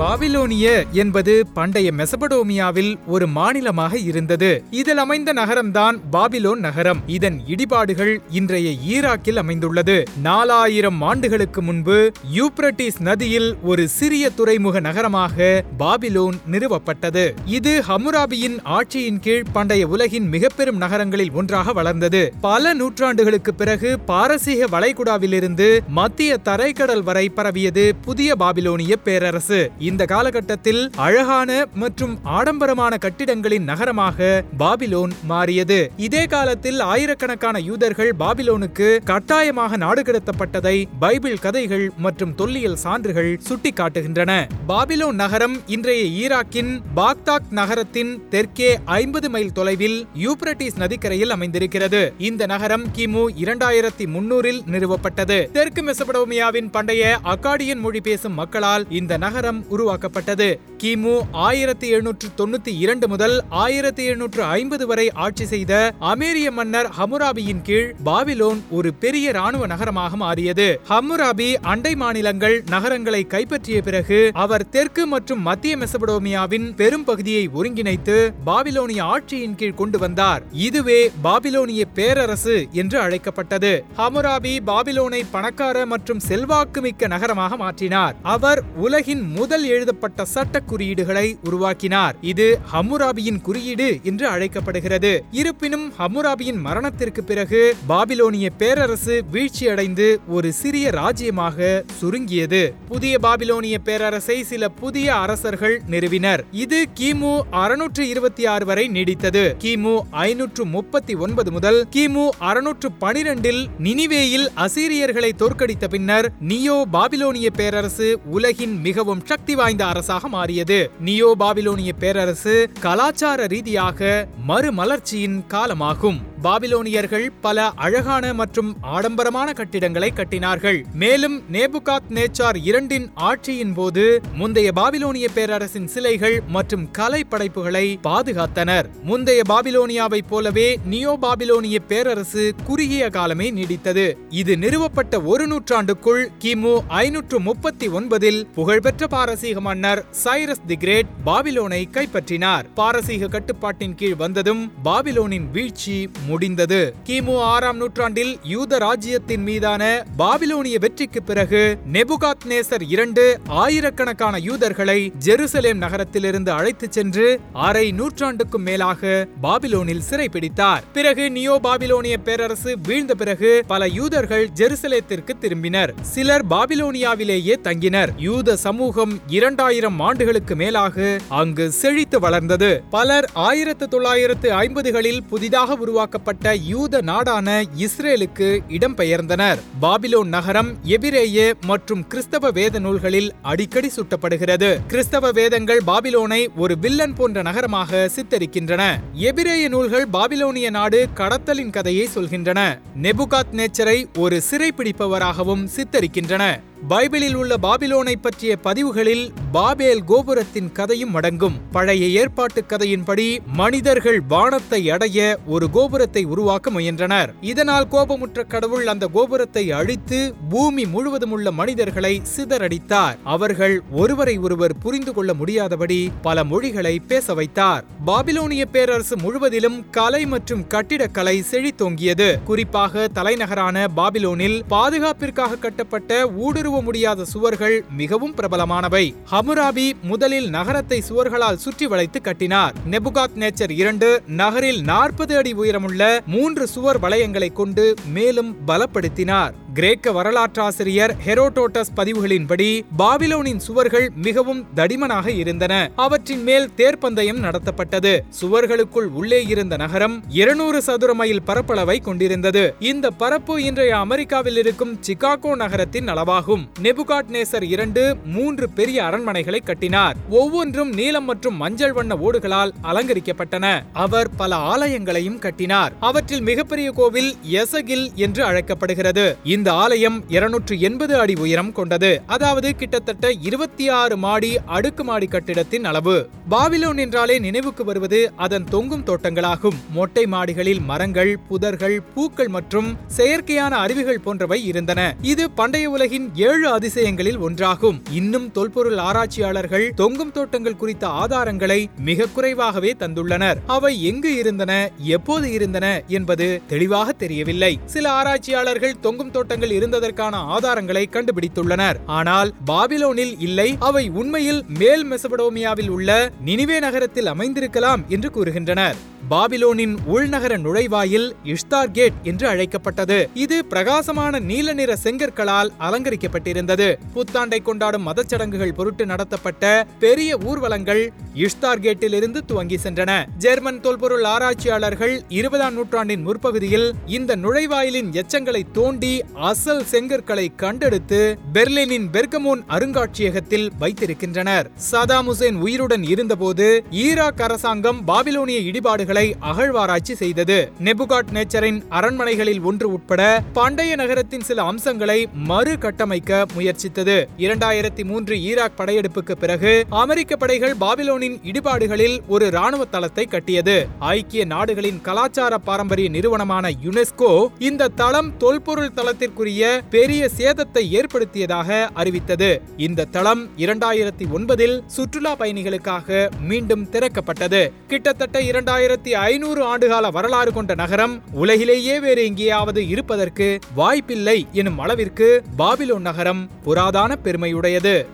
பாபிலோனிய என்பது பண்டைய மெசபடோமியாவில் ஒரு மாநிலமாக இருந்தது. இதில் அமைந்த நகரம்தான் பாபிலோன் நகரம். இதன் இடிபாடுகள் இன்றைய ஈராக்கில் அமைந்துள்ளது. நாலாயிரம் ஆண்டுகளுக்கு முன்பு யூப்ரட்டிஸ் நதியில் ஒரு சிறிய துறைமுக நகரமாக பாபிலோன் நிறுவப்பட்டது. இது ஹமுராபியின் ஆட்சியின் கீழ் பண்டைய உலகின் மிக பெரும் நகரங்களில் ஒன்றாக வளர்ந்தது. பல நூற்றாண்டுகளுக்கு பிறகு பாரசீக வளைகுடாவிலிருந்து மத்திய தரைக்கடல் வரை பரவியது புதிய பாபிலோனிய பேரரசு. இந்த காலகட்டத்தில் அழகான மற்றும் ஆடம்பரமான கட்டிடங்களின் நகரமாக பாபிலோன் மாறியது. இதே காலத்தில் ஆயிரக்கணக்கான யூதர்கள் பாபிலோனுக்கு கட்டாயமாக நாடு கடத்தப்பட்டதை பைபிள் கதைகள் மற்றும் தொல்லியல் சான்றுகள் சுட்டிக்காட்டுகின்றன. பாபிலோன் நகரம் இன்றைய ஈராக்கின் பாக்தாக் நகரத்தின் தெற்கே ஐம்பது மைல் தொலைவில் யூப்ரட்டிஸ் நதிக்கரையில் அமைந்திருக்கிறது. இந்த நகரம் கிமு இரண்டாயிரத்தி முன்னூறில் நிறுவப்பட்டது. தெற்கு மெசபடோமியாவின் பண்டைய அக்காடியன் மொழி பேசும் மக்களால் இந்த நகரம் உருவாக்கப்பட்டது. கிமு ஆயிரத்தி எழுநூற்று தொண்ணூத்தி இரண்டு முதல் ஆயிரத்தி எழுநூற்று ஐம்பது வரை ஆட்சி செய்த அமேரிய மன்னர் ஹமுராபியின் கீழ் பாபிலோன் ஒரு பெரிய ராணுவ நகரமாக மாறியது. ஹம்முராபி அண்டை மாநிலங்கள் நகரங்களை கைப்பற்றிய பிறகு அவர் தெற்கு மற்றும் மத்திய மெசபடோமியாவின் பெரும் பகுதியை ஒருங்கிணைத்து பாபிலோனிய ஆட்சியின் கீழ் கொண்டு வந்தார். இதுவே பாபிலோனிய பேரரசு என்று அழைக்கப்பட்டது. ஹமுராபி பாபிலோனை பணக்கார மற்றும் செல்வாக்குமிக்க நகரமாக மாற்றினார். அவர் உலகின் முதல் எழுதப்பட்ட சட்ட குறியீடுகளை உருவாக்கினார். இது ஹம்முராபியின் குறியீடு என்று அழைக்கப்படுகிறது. இருப்பினும் ஹம்முராபியின் மரணத்திற்கு பிறகு பாபிலோனிய பேரரசு வீழ்ச்சியடைந்து ஒரு சிறிய ராஜ்யமாக சுருங்கியது. புதிய பாபிலோனிய பேரரசை சில புதிய அரசர்கள் நிறுவினர். இது கிமு அறுநூற்று இருபத்தி ஆறு வரை நீடித்தது. கிமு ஐநூற்று முப்பத்தி ஒன்பது முதல் கிமு அறுநூற்று பனிரெண்டில் நினிவேயில் அசீரியர்களை தோற்கடித்த பின்னர் நியோ பாபிலோனிய பேரரசு உலகின் மிகவும் சக்தி வாய்ந்த அரசாக மாறியது. நியோ பாபிலோனிய பேரரசு கலாச்சார ரீதியாக மறுமலர்ச்சியின் காலமாகும். பாபிலோனியர்கள் பல அழகான மற்றும் ஆடம்பரமான கட்டிடங்களை கட்டினார்கள். மேலும் நேபுகாத் நேச்சார் இரண்டின் ஆட்சியின் போது முந்தைய பாபிலோனிய பேரரசின் சிலைகள் மற்றும் கலை படைப்புகளை பாதுகாத்தனர். முந்தைய பாபிலோனியாவைப் போலவே நியோ பாபிலோனிய பேரரசு குறுகிய காலமே நீடித்தது. இது நிறுவப்பட்ட ஒரு நூற்றாண்டுக்குள் கிமு ஐநூற்று முப்பத்தி ஒன்பதில் புகழ்பெற்ற பாரசீக மன்னர் சைரஸ் தி கிரேட் பாபிலோனை கைப்பற்றினார். பாரசீக கட்டுப்பாட்டின் கீழ் வந்ததும் பாபிலோனின் வீழ்ச்சி முடிந்தது. கிமு ஆறாம் நூற்றாண்டில் யூத ராஜ்யத்தின் மீதான பாபிலோனிய வெற்றிக்கு பிறகு நெபுகாத் நேசர் இரண்டு ஆயிரக்கணக்கான யூதர்களை ஜெருசலேம் நகரத்திலிருந்து அழைத்துச் சென்று அரை நூற்றாண்டுக்கும் மேலாக பாபிலோனில் சிறைப்பிடித்தார் பிறகு நியோ பாபிலோனிய பேரரசு வீழ்ந்த பிறகு பல யூதர்கள் ஜெருசலேத்திற்கு திரும்பினர். சிலர் பாபிலோனியாவிலேயே தங்கினர். யூத சமூகம் இரண்டாயிரம் ஆண்டுகளுக்கு மேலாக அங்கு செழித்து வளர்ந்தது. பலர் ஆயிரத்து தொள்ளாயிரத்து ஐம்பதுகளில் புதிதாக உருவாக்கப்பட்ட யூத நாடான இஸ்ரேலுக்கு இடம்பெயர்ந்தனர். பாபிலோன் நகரம் எபிரேய மற்றும் கிறிஸ்தவ வேத நூல்களில் அடிக்கடி சுட்டப்படுகிறது. கிறிஸ்தவ வேதங்கள் பாபிலோனை ஒரு வில்லன் போன்ற நகரமாக சித்தரிக்கின்றன. எபிரேய நூல்கள் பாபிலோனிய நாடு கடத்தலின் கதையை சொல்கின்றன. நெபுகாத் நேச்சரை ஒரு சிறைப்பிடிப்பவராகவும் சித்தரிக்கின்றன. பைபிளில் உள்ள பாபிலோனை பற்றிய பதிவுகளில் பாபேல் கோபுரத்தின் கதையும் அடங்கும். பழைய ஏற்பாட்டு கதையின்படி மனிதர்கள் வானத்தை அடைய ஒரு கோபுரத்தை உருவாக்க முயன்றனர். இதனால் கோபமுற்ற கடவுள் அந்த கோபுரத்தை அழித்து பூமி முழுவதும் உள்ள மனிதர்களை சிதறடித்தார். அவர்கள் ஒருவரை ஒருவர் புரிந்து கொள்ள முடியாதபடி பல மொழிகளை பேச வைத்தார். பாபிலோனிய பேரரசு முழுவதிலும் கலை மற்றும் கட்டிடக்கலை செழித்தோங்கியது. குறிப்பாக தலைநகரான பாபிலோனில் பாதுகாப்பிற்காக கட்டப்பட்ட ஊடுருவ முடியாத சுவர்கள் மிகவும் பிரபலமானவை. ஹமுராபி முதலில் நகரத்தை சுவர்களால் சுற்றி வளைத்து கட்டினார். நெபுகாத் நேச்சர் இரண்டு நகரில் நாற்பது அடி உயரமுள்ள மூன்று சுவர் வளையங்களை கொண்டு மேலும் பலப்படுத்தினார். கிரேக்க வரலாற்றாசிரியர் ஹெரோடோட்டஸ் பதிவுகளின்படி பாபிலோனின் சுவர்கள் மிகவும் தடிமனாக இருந்தன. அவற்றின் மேல் தேர்ப்பந்தயம் நடத்தப்பட்டது. சுவர்களுக்குள் உள்ளே இருந்த நகரம் இருநூறு சதுர மைல் பரப்பளவை கொண்டிருந்தது. இந்த பரப்பு இன்றைய அமெரிக்காவில் இருக்கும் சிகாகோ நகரத்தின் அளவாகும். நெபுகாட் நேசர் இரண்டு மூன்று பெரிய அரண்மனைகளை கட்டினார். ஒவ்வொன்றும் நீலம் மற்றும் மஞ்சள் வண்ண ஓடுகளால் அலங்கரிக்கப்பட்டன. அவர் பல ஆலயங்களையும் கட்டினார். அவற்றில் மிகப்பெரிய கோவில் எசகில் என்று அழைக்கப்படுகிறது. இந்த ஆலயம் இருநூற்று எண்பது அடி உயரம் கொண்டது. அதாவது கிட்டத்தட்ட இருபத்தி ஆறு மாடி அடுக்குமாடி கட்டிடத்தின் அளவு. பாபிலோன் என்றாலே நினைவுக்கு வருவது அதன் தொங்கும் தோட்டங்களாகும். மொட்டை மாடிகளில் மரங்கள் புதர்கள் பூக்கள் மற்றும் செயற்கையான அருவிகள் போன்றவை இருந்தன. இது பண்டைய உலகின் ஏழு அதிசயங்களில் ஒன்றாகும். இன்னும் தொல்பொருள் ஆராய்ச்சியாளர்கள் தொங்கும் தோட்டங்கள் குறித்த ஆதாரங்களை மிக குறைவாகவே தந்துள்ளனர். அவை எங்கு இருந்தன எப்போது இருந்தன என்பது தெளிவாக தெரியவில்லை. சில ஆராய்ச்சியாளர்கள் தொங்கும் தோட்டங்கள் இருந்ததற்கான ஆதாரங்களை கண்டுபிடித்துள்ளனர். ஆனால் பாபிலோனில் இல்லை அவை உண்மையில் மேல் மெசபடோமியாவில் உள்ள நினிவே நகரத்தில் அமைந்திருக்கலாம் என்று கூறுகின்றனர். பாபிலோனின் உள்நகர நுழைவாயில் இஷ்தார் கேட் என்று அழைக்கப்பட்டது. இது பிரகாசமான நீல நிற செங்கற்களால் அலங்கரிக்கப்பட்டிருந்தது. புத்தாண்டை கொண்டாடும் மதச்சடங்குகள் பொருட்டு நடத்தப்பட்ட பெரிய ஊர்வலங்கள் இஷ்தார் கேட்டில் இருந்து துவங்கி சென்றன. ஜெர்மன் தொல்பொருள் ஆராய்ச்சியாளர்கள் இருபதாம் நூற்றாண்டின் முற்பகுதியில் இந்த நுழைவாயிலின் எச்சங்களை தோண்டி அசல் செங்கற்களை கண்டெடுத்து பெர்லினின் பெர்கமோன் அருங்காட்சியகத்தில் வைத்திருக்கின்றனர். சதாம் ஹுசேன் உயிருடன் இருந்தபோது ஈராக் அரசாங்கம் பாபிலோனிய இடிபாடுகளை அகழ்வாராய்ச்சி செய்தது. நெபுகாட் நேச்சரின் அரண்மனைகளில் ஒன்று உட்பட பண்டைய நகரத்தின் சில அம்சங்களை மறு கட்டமைக்க முயற்சித்தது. இரண்டாயிரத்தி மூன்று ஈராக் படையெடுப்புக்கு பிறகு அமெரிக்க படைகள் பாபிலோனின் இடிபாடுகளில் ஒரு ராணுவ தளத்தை கட்டியது. ஐக்கிய நாடுகளின் கலாச்சார பாரம்பரிய நிறுவனமான யுனெஸ்கோ இந்த தளம் தொல்பொருள் தளத்திற்குரிய பெரிய சேதத்தை ஏற்படுத்தியதாக அறிவித்தது. இந்த தளம் இரண்டாயிரத்தி ஒன்பதில் சுற்றுலா பயணிகளுக்காக மீண்டும் திறக்கப்பட்டது. கிட்டத்தட்ட இரண்டாயிரத்தி ஐநூறு ஆண்டுகால வரலாறு கொண்ட நகரம் உலகிலேயே வேறு எங்கேயாவது இருப்பதற்கு வாய்ப்பில்லை எனும் அளவிற்கு பாபிலோன் நகரம் புராதான பெருமையுடையது.